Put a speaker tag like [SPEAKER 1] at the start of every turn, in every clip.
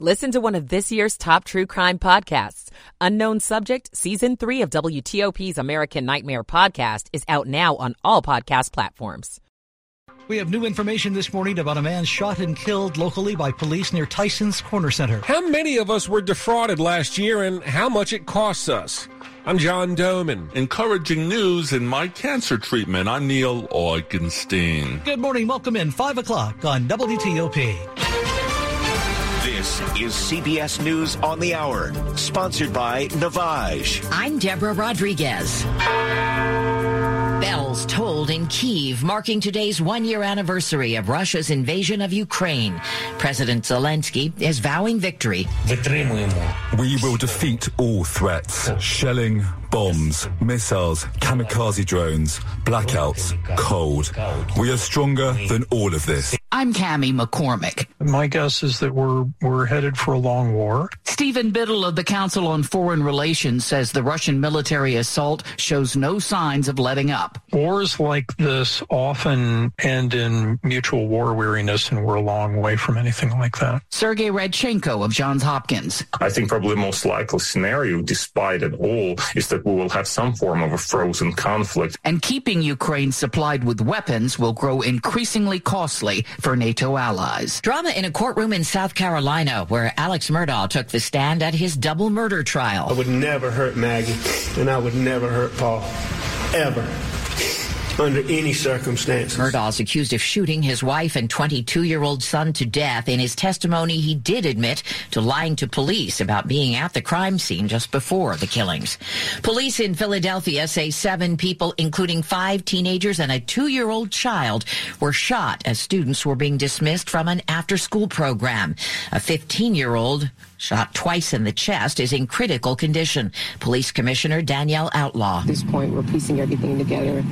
[SPEAKER 1] Listen to one of this year's top true crime podcasts. Unknown Subject, Season 3 of WTOP's American Nightmare podcast is out now on all podcast platforms.
[SPEAKER 2] We have new information this morning about a man shot and killed locally by police near Tyson's Corner Center.
[SPEAKER 3] How many of us were defrauded last year and how much it costs us? I'm John Domen.
[SPEAKER 4] Encouraging news in my cancer treatment. I'm Neil Augenstein.
[SPEAKER 2] Good morning. Welcome in 5 o'clock on WTOP.
[SPEAKER 5] This is CBS News on the Hour, sponsored by Navage.
[SPEAKER 6] I'm Deborah Rodriguez. Bells tolled in Kiev, marking today's one year anniversary of Russia's invasion of Ukraine. President Zelensky is vowing victory.
[SPEAKER 7] We will defeat all threats shelling, bombs, missiles, kamikaze drones, blackouts, cold. We are stronger than all of this.
[SPEAKER 6] I'm Cami McCormick.
[SPEAKER 8] My guess is that we're we're headed for a long war.
[SPEAKER 6] Stephen Biddle of the Council on Foreign Relations says the Russian military assault shows no signs of letting up.
[SPEAKER 8] Wars like this often end in mutual war weariness, and we're a long way from anything like that.
[SPEAKER 6] Sergei Radchenko of Johns Hopkins.
[SPEAKER 9] I think probably the most likely scenario, despite it all, is that we will have some form of a frozen conflict.
[SPEAKER 6] And keeping Ukraine supplied with weapons will grow increasingly costly for NATO allies. Drama in a courtroom in South Carolina where Alex Murdaugh took the stand at his double murder trial.
[SPEAKER 10] I would never hurt Maggie, and I would never hurt Paul. Ever under any circumstances.
[SPEAKER 6] Murdaugh's accused of shooting his wife and 22 year old son to death. In his testimony, he did admit to lying to police about being at the crime scene just before the killings. Police in Philadelphia say seven people, including five teenagers and a two year old child, were shot as students were being dismissed from an after school program. A 15 year old shot twice in the chest, is in critical condition. Police Commissioner Danielle Outlaw.
[SPEAKER 11] At this point, we're piecing everything together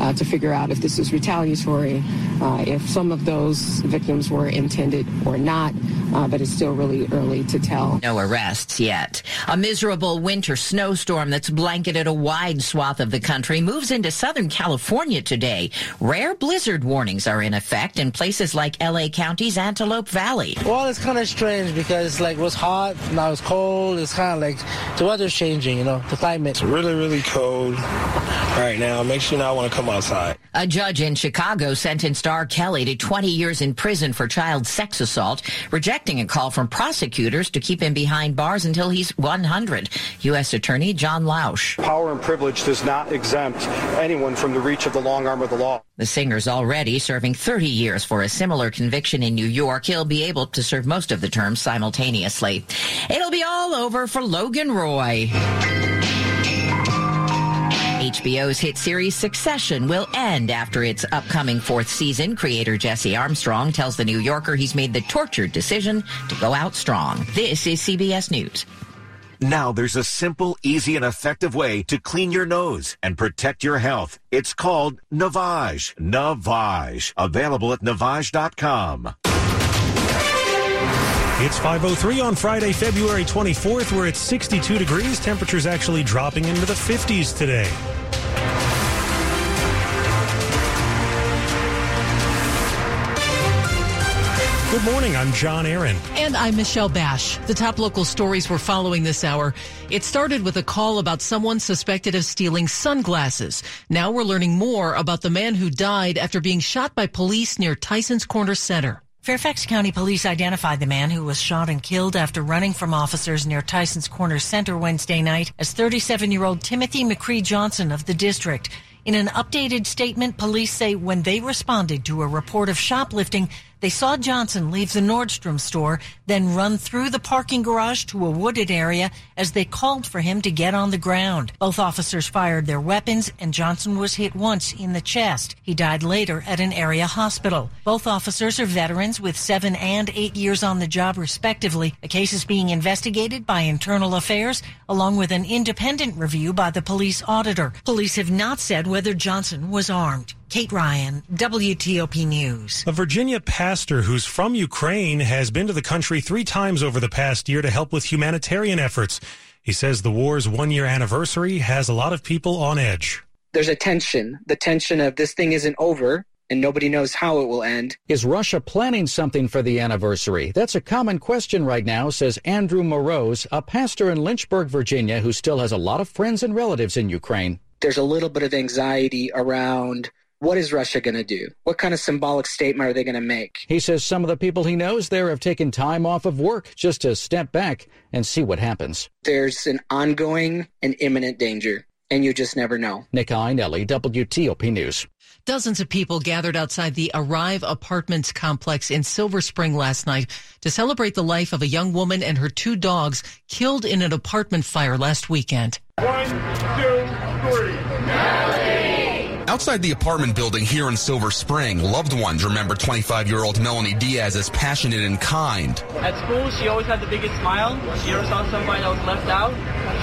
[SPEAKER 11] uh, to figure out if this is retaliatory, uh, if some of those victims were intended or not, uh, but it's still really early to tell.
[SPEAKER 6] No arrests yet. A miserable winter snowstorm that's blanketed a wide swath of the country moves into Southern California today. Rare blizzard warnings are in effect in places like LA County's Antelope Valley.
[SPEAKER 12] Well, it's kind of strange because like it was hot hot, now it's cold. It's kind of like the weather's changing, you know, the climate.
[SPEAKER 10] It's really, really cold right now. Makes you not want to come outside.
[SPEAKER 6] A judge in Chicago sentenced R. Kelly to 20 years in prison for child sex assault, rejecting a call from prosecutors to keep him behind bars until he's 100. U.S. Attorney John Lausch.
[SPEAKER 13] Power and privilege does not exempt anyone from the reach of the long arm of the law.
[SPEAKER 6] The singer's already serving 30 years for a similar conviction in New York. He'll be able to serve most of the term simultaneously. It'll be all over for Logan Roy. HBO's hit series Succession will end after its upcoming fourth season. Creator Jesse Armstrong tells The New Yorker he's made the tortured decision to go out strong. This is CBS News.
[SPEAKER 5] Now there's a simple, easy, and effective way to clean your nose and protect your health. It's called Navage. Navage. Available at Navage.com.
[SPEAKER 14] It's 5.03 on Friday, February 24th. We're at 62 degrees. Temperatures actually dropping into the 50s today. Good morning. I'm John Aaron.
[SPEAKER 15] And I'm Michelle Bash. The top local stories we're following this hour. It started with a call about someone suspected of stealing sunglasses. Now we're learning more about the man who died after being shot by police near Tyson's Corner Center.
[SPEAKER 16] Fairfax County Police identified the man who was shot and killed after running from officers near Tyson's Corner Center Wednesday night as 37 year old Timothy McCree Johnson of the district. In an updated statement, police say when they responded to a report of shoplifting, they saw Johnson leave the Nordstrom store, then run through the parking garage to a wooded area as they called for him to get on the ground. Both officers fired their weapons and Johnson was hit once in the chest. He died later at an area hospital. Both officers are veterans with seven and eight years on the job respectively. The case is being investigated by internal affairs along with an independent review by the police auditor. Police have not said whether Johnson was armed. Kate Ryan, WTOP News.
[SPEAKER 14] A Virginia pastor who's from Ukraine has been to the country three times over the past year to help with humanitarian efforts. He says the war's one year anniversary has a lot of people on edge.
[SPEAKER 17] There's a tension, the tension of this thing isn't over. and nobody knows how it will end.
[SPEAKER 18] Is Russia planning something for the anniversary? That's a common question right now, says Andrew Morose, a pastor in Lynchburg, Virginia, who still has a lot of friends and relatives in Ukraine.
[SPEAKER 17] There's a little bit of anxiety around what is Russia going to do? What kind of symbolic statement are they going to make?
[SPEAKER 18] He says some of the people he knows there have taken time off of work just to step back and see what happens.
[SPEAKER 17] There's an ongoing and imminent danger, and you just never know.
[SPEAKER 18] Nick Iannelli, WTOP News.
[SPEAKER 15] Dozens of people gathered outside the Arrive Apartments complex in Silver Spring last night to celebrate the life of a young woman and her two dogs killed in an apartment fire last weekend.
[SPEAKER 19] One, two, three. Outside the apartment building here in Silver Spring, loved ones remember 25-year-old Melanie Diaz as passionate and kind.
[SPEAKER 20] At school, she always had the biggest smile. If she ever saw somebody that was left out,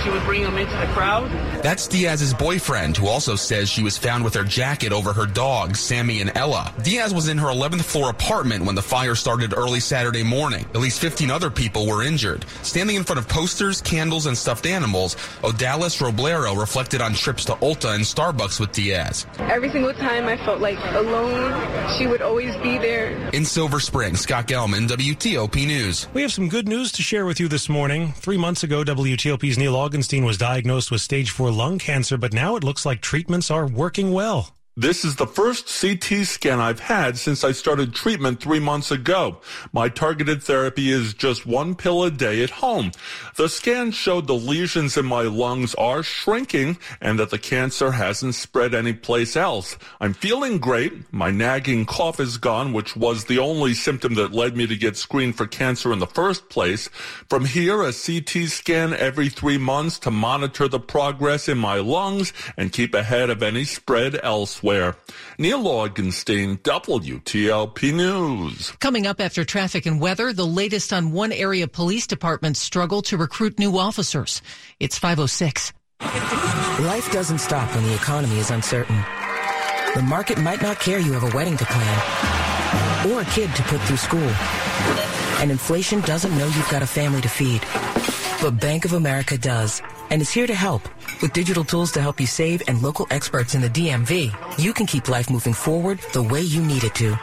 [SPEAKER 20] she would bring them into the crowd.
[SPEAKER 19] That's Diaz's boyfriend, who also says she was found with her jacket over her dogs, Sammy and Ella. Diaz was in her 11th floor apartment when the fire started early Saturday morning. At least 15 other people were injured. Standing in front of posters, candles, and stuffed animals, Odalis Roblero reflected on trips to Ulta and Starbucks with Diaz.
[SPEAKER 21] Every single time I felt like alone, she would always be there.
[SPEAKER 19] In Silver Spring, Scott Gelman, WTOP News.
[SPEAKER 14] We have some good news to share with you this morning. Three months ago, WTOP's Neil Augenstein was diagnosed with stage four lung cancer, but now it looks like treatments are working well.
[SPEAKER 4] This is the first CT scan I've had since I started treatment three months ago. My targeted therapy is just one pill a day at home. The scan showed the lesions in my lungs are shrinking and that the cancer hasn't spread anyplace else. I'm feeling great. My nagging cough is gone, which was the only symptom that led me to get screened for cancer in the first place. From here, a CT scan every three months to monitor the progress in my lungs and keep ahead of any spread elsewhere elsewhere. Neil Augenstein, WTOP News.
[SPEAKER 15] Coming up after traffic and weather, the latest on one area police department's struggle to recruit new officers. It's 506.
[SPEAKER 22] Life doesn't stop when the economy is uncertain. The market might not care you have a wedding to plan or a kid to put through school. And inflation doesn't know you've got a family to feed. But Bank of America does and is here to help. With digital tools to help you save and local experts in the DMV, you can keep life moving forward the way you need it to.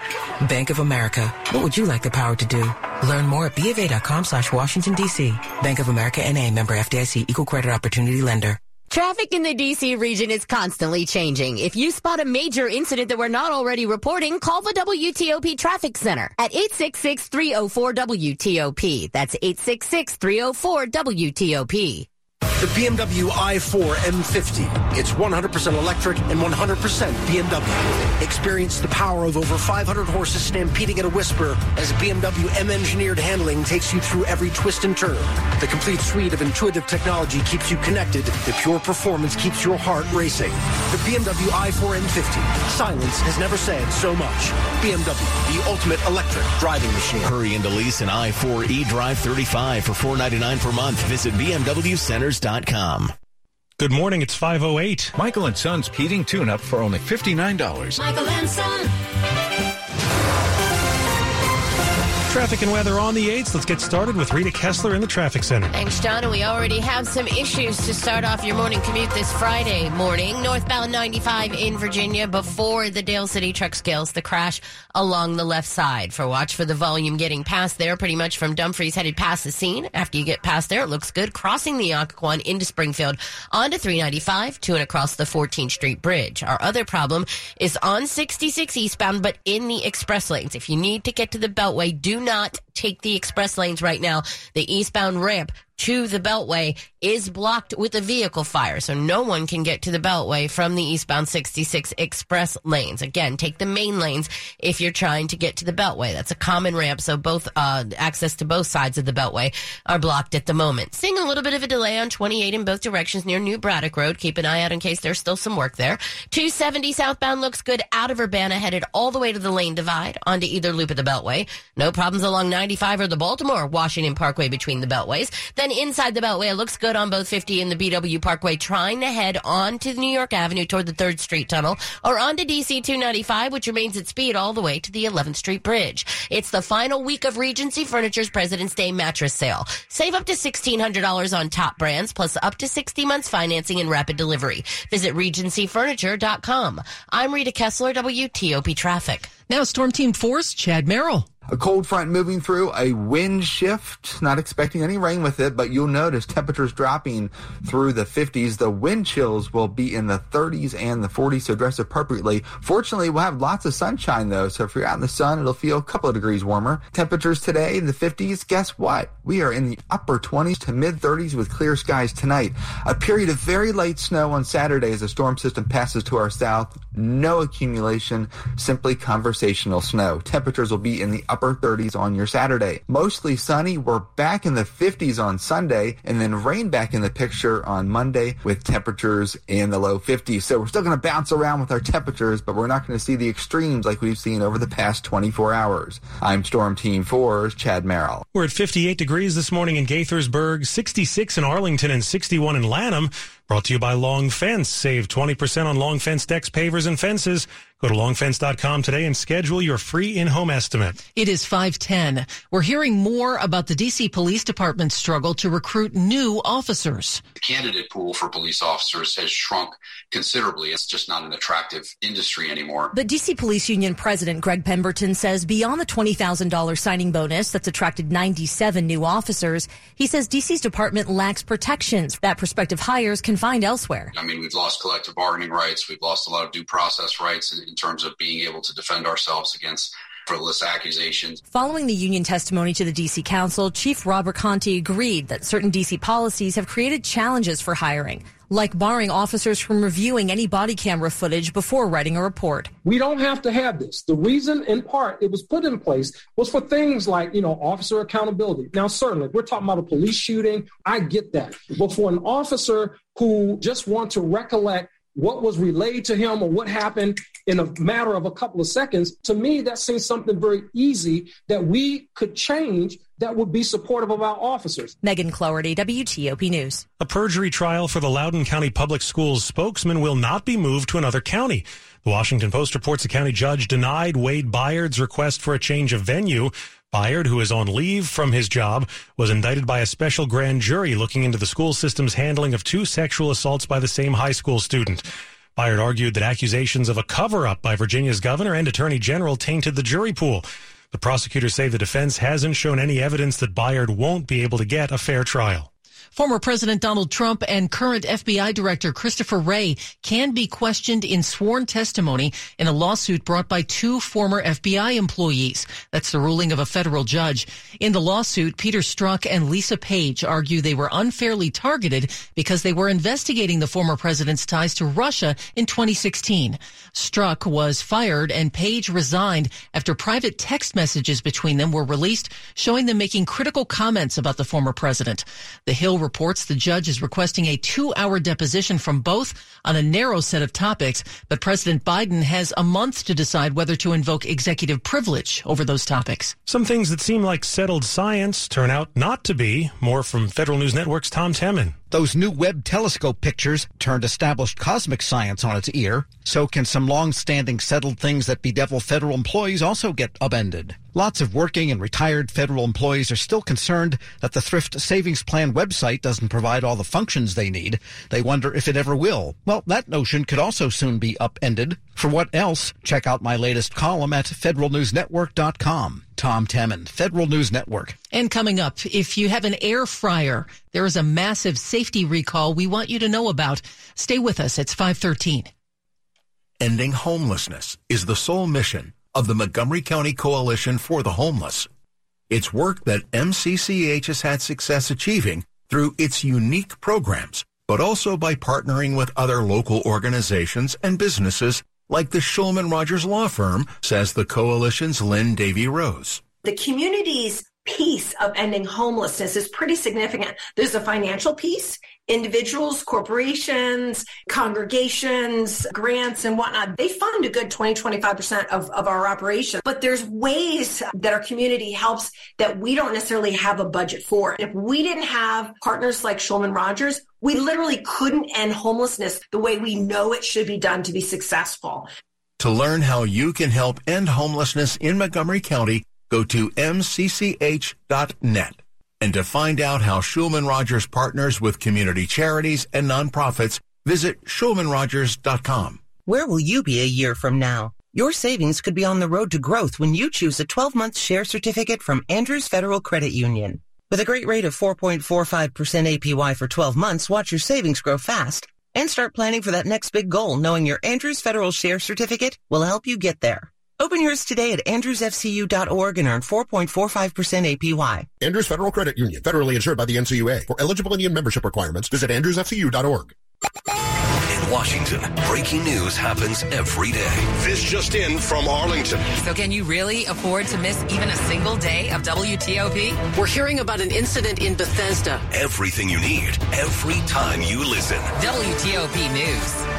[SPEAKER 22] Bank of America. What would you like the power to do? Learn more at BofA.com slash Washington, D.C. Bank of America NA member FDIC equal credit opportunity lender.
[SPEAKER 23] Traffic in the DC region is constantly changing. If you spot a major incident that we're not already reporting, call the WTOP Traffic Center at 866-304-WTOP. That's 866-304-WTOP.
[SPEAKER 24] The BMW i4 M50. It's 100% electric and 100% BMW. Experience the power of over 500 horses stampeding at a whisper as BMW M engineered handling takes you through every twist and turn. The complete suite of intuitive technology keeps you connected. The pure performance keeps your heart racing. The BMW i4 M50. Silence has never said so much. BMW, the ultimate electric driving machine.
[SPEAKER 25] Hurry into lease an i4 eDrive 35 for 499 per month. Visit BMWCenters.com.
[SPEAKER 14] Good morning, it's 508.
[SPEAKER 26] Michael and Son's heating tune up for only $59.
[SPEAKER 27] Michael and Son.
[SPEAKER 14] Traffic and weather on the 8th. Let's get started with Rita Kessler in the traffic center.
[SPEAKER 28] Thanks, John. And we already have some issues to start off your morning commute this Friday morning. Northbound 95 in Virginia before the Dale City truck scales the crash along the left side. For watch for the volume getting past there, pretty much from Dumfries headed past the scene. After you get past there, it looks good. Crossing the Occoquan into Springfield onto 395 to and across the 14th Street Bridge. Our other problem is on 66 eastbound, but in the express lanes. If you need to get to the Beltway, do not take the express lanes right now. The eastbound ramp to the Beltway is blocked with a vehicle fire, so no one can get to the Beltway from the eastbound 66 express lanes. Again, take the main lanes if you're trying to get to the Beltway. That's a common ramp, so both uh, access to both sides of the Beltway are blocked at the moment. Seeing a little bit of a delay on 28 in both directions near New Braddock Road. Keep an eye out in case there's still some work there. 270 southbound looks good out of Urbana, headed all the way to the lane divide onto either loop of the Beltway. No problems along 95 or the Baltimore Washington Parkway between the Beltways. Then inside the Beltway, it looks good on both 50 and the BW Parkway, trying to head on to New York Avenue toward the 3rd Street Tunnel or onto DC 295, which remains at speed all the way to the 11th Street Bridge. It's the final week of Regency Furniture's President's Day mattress sale. Save up to $1,600 on top brands, plus up to 60 months financing and rapid delivery. Visit regencyfurniture.com. I'm Rita Kessler, WTOP Traffic.
[SPEAKER 15] Now, Storm Team 4's Chad Merrill.
[SPEAKER 29] A cold front moving through, a wind shift, not expecting any rain with it, but you'll notice temperatures dropping through the 50s. The wind chills will be in the 30s and the 40s, so dress appropriately. Fortunately, we'll have lots of sunshine though, so if you're out in the sun, it'll feel a couple of degrees warmer. Temperatures today in the 50s, guess what? We are in the upper 20s to mid 30s with clear skies tonight. A period of very light snow on Saturday as a storm system passes to our south. No accumulation, simply conversational snow. Temperatures will be in the upper 30s on your Saturday. Mostly sunny. We're back in the 50s on Sunday and then rain back in the picture on Monday with temperatures in the low 50s. So we're still going to bounce around with our temperatures, but we're not going to see the extremes like we've seen over the past 24 hours. I'm Storm Team 4's Chad Merrill.
[SPEAKER 14] We're at 58 degrees this morning in Gaithersburg, 66 in Arlington, and 61 in Lanham. Brought to you by Long Fence. Save 20% on Long Fence decks, pavers, and fences. Go to longfence.com today and schedule your free in-home estimate.
[SPEAKER 15] It is 510. We're hearing more about the DC Police Department's struggle to recruit new officers.
[SPEAKER 30] The candidate pool for police officers has shrunk considerably. It's just not an attractive industry anymore.
[SPEAKER 31] But DC Police Union President Greg Pemberton says beyond the $20,000 signing bonus that's attracted 97 new officers, he says DC's department lacks protections that prospective hires can find elsewhere.
[SPEAKER 30] I mean, we've lost collective bargaining rights. We've lost a lot of due process rights in, in terms of being able to defend ourselves against frivolous accusations.
[SPEAKER 31] Following the union testimony to the DC Council, Chief Robert Contee agreed that certain DC policies have created challenges for hiring, like barring officers from reviewing any body camera footage before writing a report.
[SPEAKER 32] We don't have to have this. The reason, in part, it was put in place was for things like, you know, officer accountability. Now, certainly, we're talking about a police shooting. I get that. But for an officer who just wants to recollect what was relayed to him or what happened in a matter of a couple of seconds, to me, that seems something very easy that we could change that would be supportive of our officers.
[SPEAKER 31] Megan Cloherty, WTOP News.
[SPEAKER 14] A perjury trial for the Loudoun County Public Schools spokesman will not be moved to another county. The Washington Post reports a county judge denied Wayde Byard's request for a change of venue. Byard, who is on leave from his job, was indicted by a special grand jury looking into the school system's handling of two sexual assaults by the same high school student. Byard argued that accusations of a cover up by Virginia's governor and attorney general tainted the jury pool. The prosecutors say the defense hasn't shown any evidence that Byard won't be able to get a fair trial.
[SPEAKER 15] Former President Donald Trump and current FBI Director Christopher Wray can be questioned in sworn testimony in a lawsuit brought by two former FBI employees. That's the ruling of a federal judge. In the lawsuit, Peter Strzok and Lisa Page argue they were unfairly targeted because they were investigating the former president's ties to Russia in 2016. Strzok was fired and Page resigned after private text messages between them were released showing them making critical comments about the former president. The Hill reports the judge is requesting a two hour deposition from both on a narrow set of topics, but President Biden has a month to decide whether to invoke executive privilege over those topics.
[SPEAKER 14] Some things that seem like settled science turn out not to be. More from Federal News Network's Tom Temin.
[SPEAKER 33] Those new Webb telescope pictures turned established cosmic science on its ear. So can some long-standing settled things that bedevil federal employees also get upended. Lots of working and retired federal employees are still concerned that the Thrift Savings Plan website doesn't provide all the functions they need. They wonder if it ever will. Well, that notion could also soon be upended. For what else, check out my latest column at federalnewsnetwork.com. Tom Temin, Federal News Network.
[SPEAKER 15] And coming up, if you have an air fryer, there is a massive safety recall we want you to know about. Stay with us. It's 513.
[SPEAKER 34] Ending homelessness is the sole mission of the Montgomery County Coalition for the Homeless. It's work that MCCH has had success achieving through its unique programs, but also by partnering with other local organizations and businesses like the Shulman Rogers Law Firm, says the coalition's Lynn Davy Rose.
[SPEAKER 35] The communities
[SPEAKER 36] piece of ending homelessness is pretty significant. There's a financial piece, individuals, corporations, congregations, grants and whatnot. They fund a good 20, 25% of, of our operation. But there's ways that our community helps that we don't necessarily have a budget for. If we didn't have partners like Shulman Rogers, we literally couldn't end homelessness the way we know it should be done to be successful.
[SPEAKER 34] To learn how you can help end homelessness in Montgomery County, go to mcch.net. And to find out how Shulman Rogers partners with community charities and nonprofits, visit shulmanrogers.com.
[SPEAKER 37] Where will you be a year from now? Your savings could be on the road to growth when you choose a 12-month share certificate from Andrews Federal Credit Union. With a great rate of 4.45% APY for 12 months, watch your savings grow fast and start planning for that next big goal knowing your Andrews Federal Share Certificate will help you get there. Open yours today at andrewsfcu.org and earn 4.45% APY.
[SPEAKER 38] Andrews Federal Credit Union, federally insured by the NCUA. For eligible and membership requirements, visit andrewsfcu.org.
[SPEAKER 35] In Washington, breaking news happens every day.
[SPEAKER 39] This just in from Arlington.
[SPEAKER 40] So can you really afford to miss even a single day of WTOP?
[SPEAKER 41] We're hearing about an incident in Bethesda.
[SPEAKER 35] Everything you need, every time you listen.
[SPEAKER 40] WTOP News.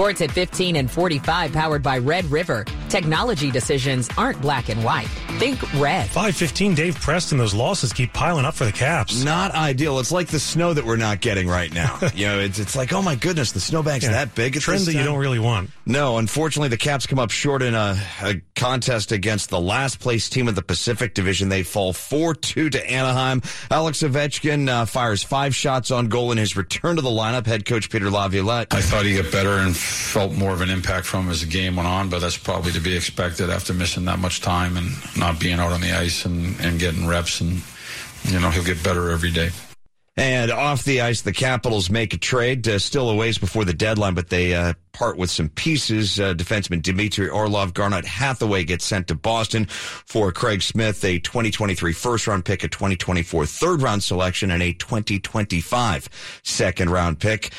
[SPEAKER 40] Sports at 15 and 45 powered by Red River. Technology decisions aren't black and white. Think red.
[SPEAKER 14] 515 Dave Preston, those losses keep piling up for the Caps.
[SPEAKER 27] Not ideal. It's like the snow that we're not getting right now. you know, it's, it's like, oh my goodness, the snowbank's yeah. that big. It's
[SPEAKER 14] Trend that you don't really want.
[SPEAKER 27] No, unfortunately, the Caps come up short in a, a contest against the last place team of the Pacific Division. They fall 4 2 to Anaheim. Alex Ovechkin uh, fires five shots on goal in his return to the lineup. Head coach Peter Laviolette.
[SPEAKER 42] I thought he got better and felt more of an impact from him as the game went on, but that's probably to be expected after missing that much time and not being out on the ice and, and getting reps. And, you know, he'll get better every day.
[SPEAKER 27] And off the ice, the Capitals make a trade. Uh, still a ways before the deadline, but they uh, part with some pieces. Uh, defenseman Dmitry Orlov, Garnet Hathaway gets sent to Boston for Craig Smith, a 2023 first round pick, a 2024 third round selection, and a 2025 second round pick.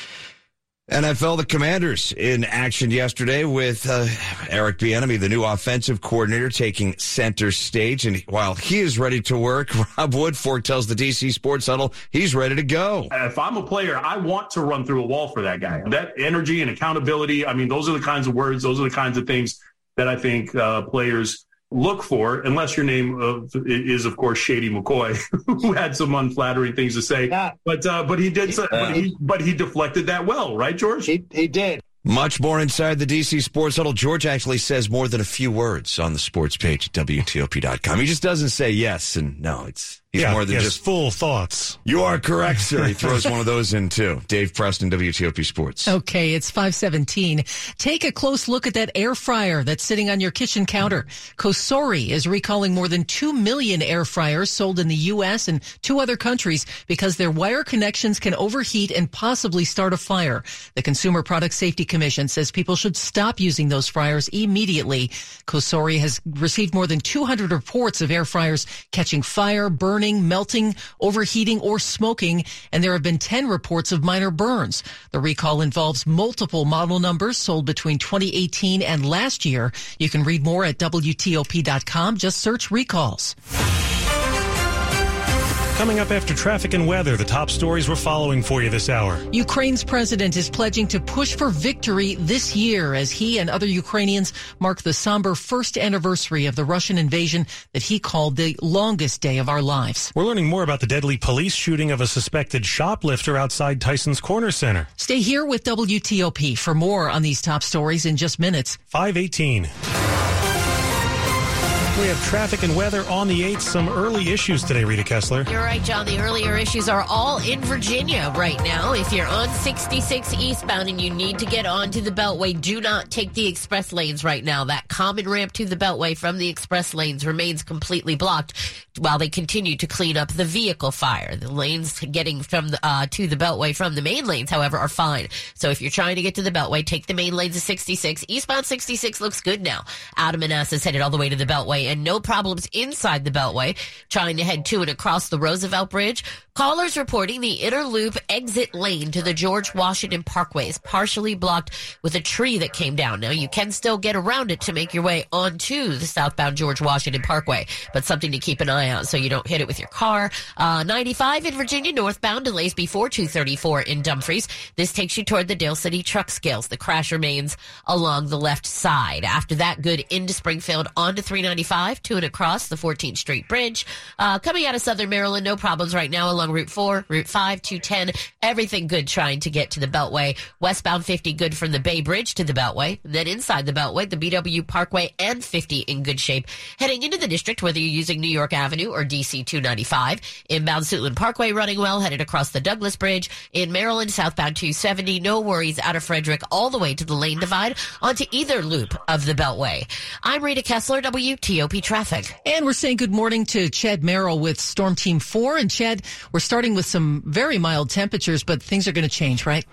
[SPEAKER 27] NFL, the Commanders in action yesterday with uh, Eric Bieniemy, the new offensive coordinator, taking center stage. And while he is ready to work, Rob Woodfork tells the DC Sports Huddle he's ready to go.
[SPEAKER 43] If I'm a player, I want to run through a wall for that guy. That energy and accountability. I mean, those are the kinds of words. Those are the kinds of things that I think uh, players look for, unless your name of, is, of course, Shady McCoy, who had some unflattering things to say. Yeah. But uh, but he did, uh, but, he, but he deflected that well, right, George?
[SPEAKER 44] He, he did.
[SPEAKER 27] Much more inside the DC Sports Huddle. George actually says more than a few words on the sports page at WTOP.com. He just doesn't say yes and no. It's He's
[SPEAKER 14] yeah,
[SPEAKER 27] more than
[SPEAKER 14] yes,
[SPEAKER 27] just
[SPEAKER 14] full thoughts.
[SPEAKER 27] You are correct, sir. He throws one of those in too. Dave Preston, WTOP Sports.
[SPEAKER 15] Okay, it's 517. Take a close look at that air fryer that's sitting on your kitchen counter. Cosori is recalling more than 2 million air fryers sold in the U.S. and two other countries because their wire connections can overheat and possibly start a fire. The Consumer Product Safety Commission says people should stop using those fryers immediately. Cosori has received more than 200 reports of air fryers catching fire, burning, burning, melting, overheating, or smoking, and there have been 10 reports of minor burns. The recall involves multiple model numbers sold between 2018 and last year. You can read more at WTOP.com. Just search recalls.
[SPEAKER 14] Coming up after traffic and weather, the top stories we're following for you this hour.
[SPEAKER 15] Ukraine's president is pledging to push for victory this year as he and other Ukrainians mark the somber first anniversary of the Russian invasion that he called the longest day of our lives.
[SPEAKER 14] We're learning more about the deadly police shooting of a suspected shoplifter outside Tyson's Corner Center.
[SPEAKER 15] Stay here with WTOP for more on these top stories in just minutes.
[SPEAKER 14] 518. We have traffic and weather on the 8th. Some early issues today, Rita Kessler.
[SPEAKER 28] You're right, John. The earlier issues are all in Virginia right now. If you're on 66 eastbound and you need to get onto the Beltway, do not take the express lanes right now. That common ramp to the Beltway from the express lanes remains completely blocked while they continue to clean up the vehicle fire. The lanes getting from the, uh, to the Beltway from the main lanes, however, are fine. So if you're trying to get to the Beltway, take the main lanes of 66. Eastbound 66 looks good now. Adam and S is headed all the way to the Beltway Beltway and no problems inside the Beltway. Trying to head to and across the Roosevelt Bridge. Callers reporting the inner loop exit lane to the George Washington Parkway is partially blocked with a tree that came down. Now you can still get around it to make your way onto the southbound George Washington Parkway, but something to keep an eye on so you don't hit it with your car. Uh, 95 in Virginia northbound delays before 234 in Dumfries. This takes you toward the Dale City truck scales. The crash remains along the left side. After that, good into Springfield onto 395 to and across the 14th Street Bridge. Uh, coming out of Southern Maryland, no problems right now along Route 4, Route 5, 210. Everything good trying to get to the Beltway. Westbound 50 good from the Bay Bridge to the Beltway. Then inside the Beltway, the BW Parkway and 50 in good shape. Heading into the district, whether you're using New York Avenue or DC 295. Inbound Suitland Parkway running well, headed across the Douglass Bridge. In Maryland, southbound 270, no worries out of Frederick all the way to the lane divide onto either loop of the Beltway. I'm Rita Kessler, WTOP Traffic.
[SPEAKER 15] And we're saying good morning to Chad Merrill with Storm Team 4. And Chad, we're starting with some very mild temperatures, but things are going to change, right?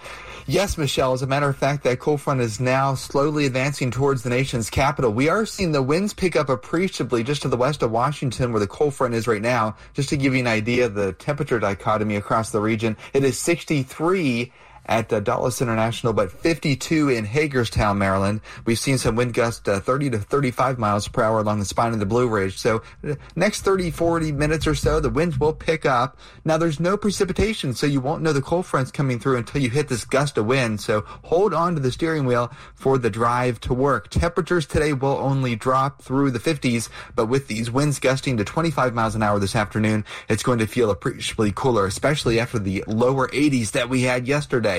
[SPEAKER 29] Yes, Michelle. As a matter of fact, that cold front is now slowly advancing towards the nation's capital. We are seeing the winds pick up appreciably just to the west of Washington, where the cold front is right now. Just to give you an idea of the temperature dichotomy across the region, it is 63 at uh, International, but 52 in Hagerstown, Maryland. We've seen some wind gusts uh, 30 to 35 miles per hour along the spine of the Blue Ridge. So uh, next 30, 40 minutes or so, the winds will pick up. Now there's no precipitation, so you won't know the cold front's coming through until you hit this gust of wind. So hold on to the steering wheel for the drive to work. Temperatures today will only drop through the 50s, but with these winds gusting to 25 miles an hour this afternoon, it's going to feel appreciably cooler, especially after the lower 80s that we had yesterday.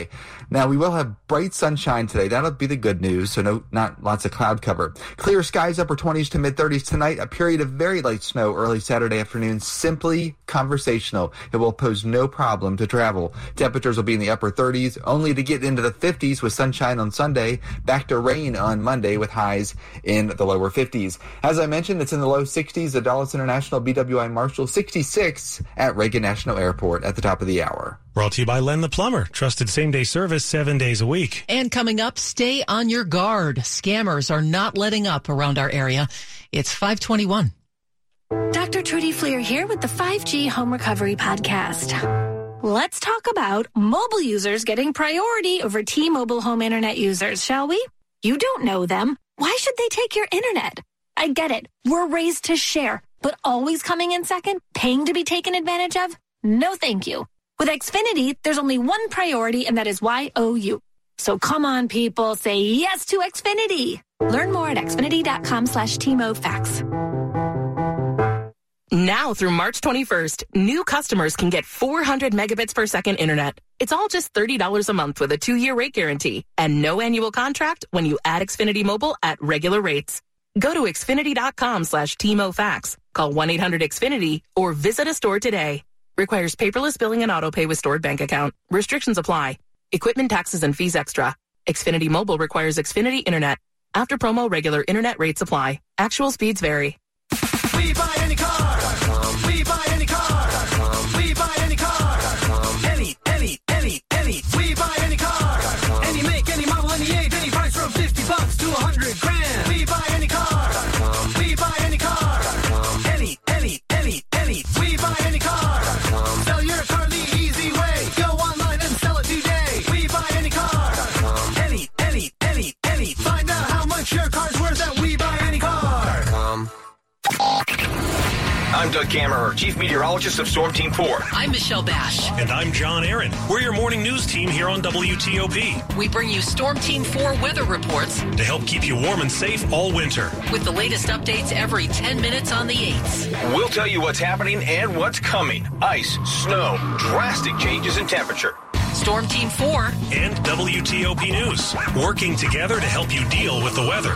[SPEAKER 29] Now we will have bright sunshine today. That'll be the good news. So no, not lots of cloud cover. Clear skies, upper 20s to mid 30s tonight. A period of very light snow early Saturday afternoon. Simply conversational. It will pose no problem to travel. Temperatures will be in the upper 30s, only to get into the 50s with sunshine on Sunday. Back to rain on Monday with highs in the lower 50s. As I mentioned, it's in the low 60s at Dulles International BWI Marshall, 66 at Reagan National Airport at the top of the hour.
[SPEAKER 14] Brought to you by Len the Plumber. Trusted same day service seven days a week.
[SPEAKER 15] And coming up, stay on your guard. Scammers are not letting up around our area. It's 521.
[SPEAKER 45] Dr. Trudy Fleer here with the 5G Home Recovery Podcast. Let's talk about mobile users getting priority over T-Mobile home internet users, shall we? You don't know them. Why should they take your internet? I get it. We're raised to share, but always coming in second, paying to be taken advantage of? No, thank you. With Xfinity, there's only one priority, and that is YOU. So come on, people, say yes to Xfinity. Learn more at xfinity.com slash Fax.
[SPEAKER 46] Now through March 21st, new customers can get 400 megabits per second internet. It's all just $30 a month with a two-year rate guarantee and no annual contract when you add Xfinity Mobile at regular rates. Go to xfinity.com slash Fax, call 1-800-XFINITY, or visit a store today. Requires paperless billing and autopay with stored bank account. Restrictions apply. Equipment taxes and fees extra. Xfinity Mobile requires Xfinity Internet. After promo, regular internet rates apply. Actual speeds vary.
[SPEAKER 47] We buy any car.
[SPEAKER 48] I'm Doug Kammerer, Chief Meteorologist of Storm Team 4.
[SPEAKER 15] I'm Michelle Bash.
[SPEAKER 14] And I'm John Aaron. We're your morning news team here on WTOP
[SPEAKER 15] We bring you Storm Team 4 weather reports
[SPEAKER 14] to help keep you warm and safe all winter.
[SPEAKER 15] with the latest updates every 10 minutes on the 8th.
[SPEAKER 48] We'll tell you what's happening and what's coming. Ice, snow, drastic changes in temperature.
[SPEAKER 15] Storm Team 4
[SPEAKER 14] and WTOP News, working together to help you deal with the weather.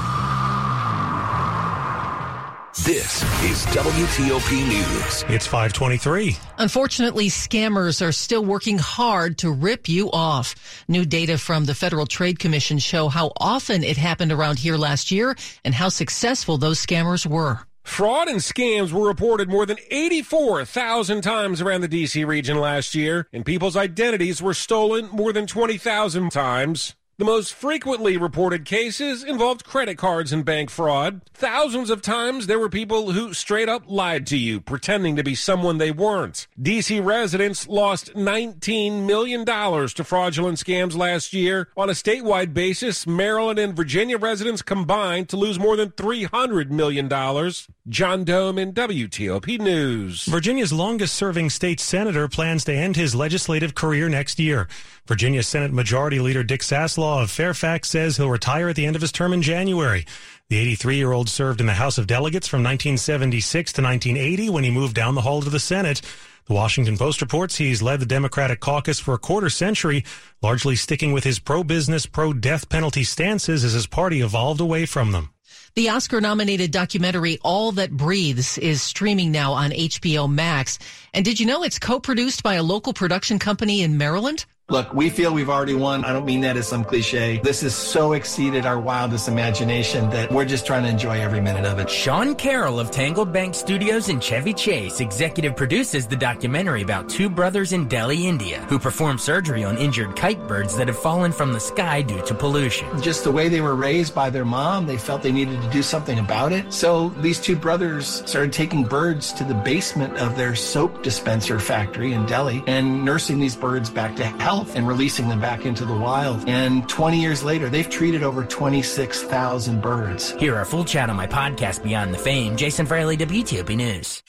[SPEAKER 35] This is WTOP News.
[SPEAKER 14] It's 523.
[SPEAKER 15] Unfortunately, scammers are still working hard to rip you off. New data from the Federal Trade Commission show how often it happened around here last year and how successful those scammers were.
[SPEAKER 49] Fraud and scams were reported more than 84,000 times around the DC region last year, and people's identities were stolen more than 20,000 times. The most frequently reported cases involved credit cards and bank fraud. Thousands of times there were people who straight up lied to you, pretending to be someone they weren't. DC residents lost $19 million to fraudulent scams last year. On a statewide basis, Maryland and Virginia residents combined to lose more than $300 million. John Domen WTOP News.
[SPEAKER 14] Virginia's longest serving state senator plans to end his legislative career next year. Virginia Senate Majority Leader Dick Saslaw of Fairfax says he'll retire at the end of his term in January. The 83 year old served in the House of Delegates from 1976 to 1980 when he moved down the hall to the Senate. The Washington Post reports he's led the Democratic caucus for a quarter century, largely sticking with his pro business, pro death penalty stances as his party evolved away from them.
[SPEAKER 15] The Oscar nominated documentary All That Breathes is streaming now on HBO Max. And did you know it's co produced by a local production company in Maryland?
[SPEAKER 50] Look, we feel we've already won. I don't mean that as some cliche. This has so exceeded our wildest imagination that we're just trying to enjoy every minute of it.
[SPEAKER 51] Sean Carroll of Tangled Bank Studios in Chevy Chase executive produces the documentary about two brothers in Delhi, India, who perform surgery on injured kite birds that have fallen from the sky due to pollution.
[SPEAKER 50] Just the way they were raised by their mom, they felt they needed to do something about it. So these two brothers started taking birds to the basement of their soap dispenser factory in Delhi and nursing these birds back to health and releasing them back into the wild. And 20 years later, they've treated over 26,000 birds.
[SPEAKER 51] Hear our full chat on my podcast, Beyond the Fame. Jason Fraley, WTOP News.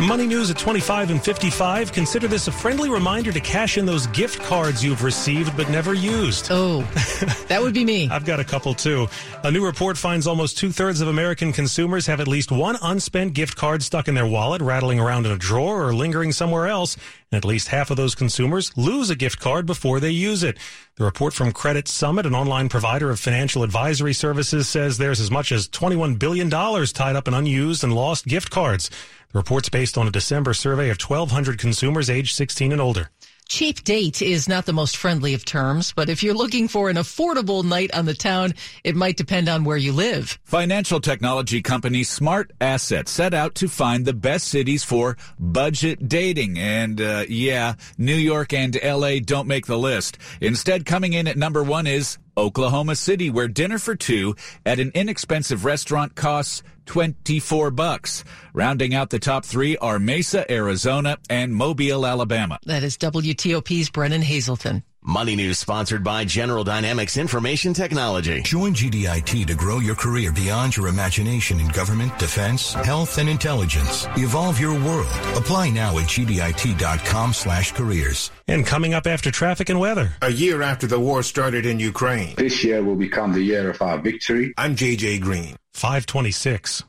[SPEAKER 14] Money news at 25 and 55. Consider this a friendly reminder to cash in those gift cards you've received but never used.
[SPEAKER 15] Oh, that would be me.
[SPEAKER 14] I've got a couple too. A new report finds almost two thirds of American consumers have at least one unspent gift card stuck in their wallet, rattling around in a drawer, or lingering somewhere else. And at least half of those consumers lose a gift card before they use it. The report from Credit Summit, an online provider of financial advisory services, says there's as much as $21 billion tied up in unused and lost gift cards. The report's based on a December survey of 1,200 consumers aged 16 and older.
[SPEAKER 15] Cheap date is not the most friendly of terms, but if you're looking for an affordable night on the town, it might depend on where you live.
[SPEAKER 52] Financial technology company Smart Asset set out to find the best cities for budget dating. And uh, yeah, New York and LA don't make the list. Instead, coming in at number one is Oklahoma City, where dinner for two at an inexpensive restaurant costs 24 bucks. Rounding out the top three are Mesa, Arizona, and Mobile, Alabama.
[SPEAKER 15] That is WTOP's Brennan Hazelton.
[SPEAKER 53] Money News sponsored by General Dynamics Information Technology.
[SPEAKER 54] Join GDIT to grow your career beyond your imagination in government, defense, health, and intelligence. Evolve your world. Apply now at GDIT.com slash careers.
[SPEAKER 14] And coming up after traffic and weather.
[SPEAKER 55] A year after the war started in Ukraine.
[SPEAKER 56] This year will become the year of our victory.
[SPEAKER 55] I'm JJ Green.
[SPEAKER 14] 526.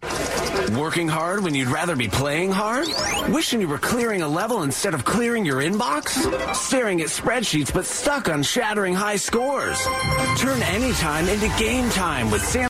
[SPEAKER 57] Working hard when you'd rather be playing hard? Wishing you were clearing a level instead of clearing your inbox? Staring at spreadsheets but stuck on shattering high scores? Turn any time into game time with Sam.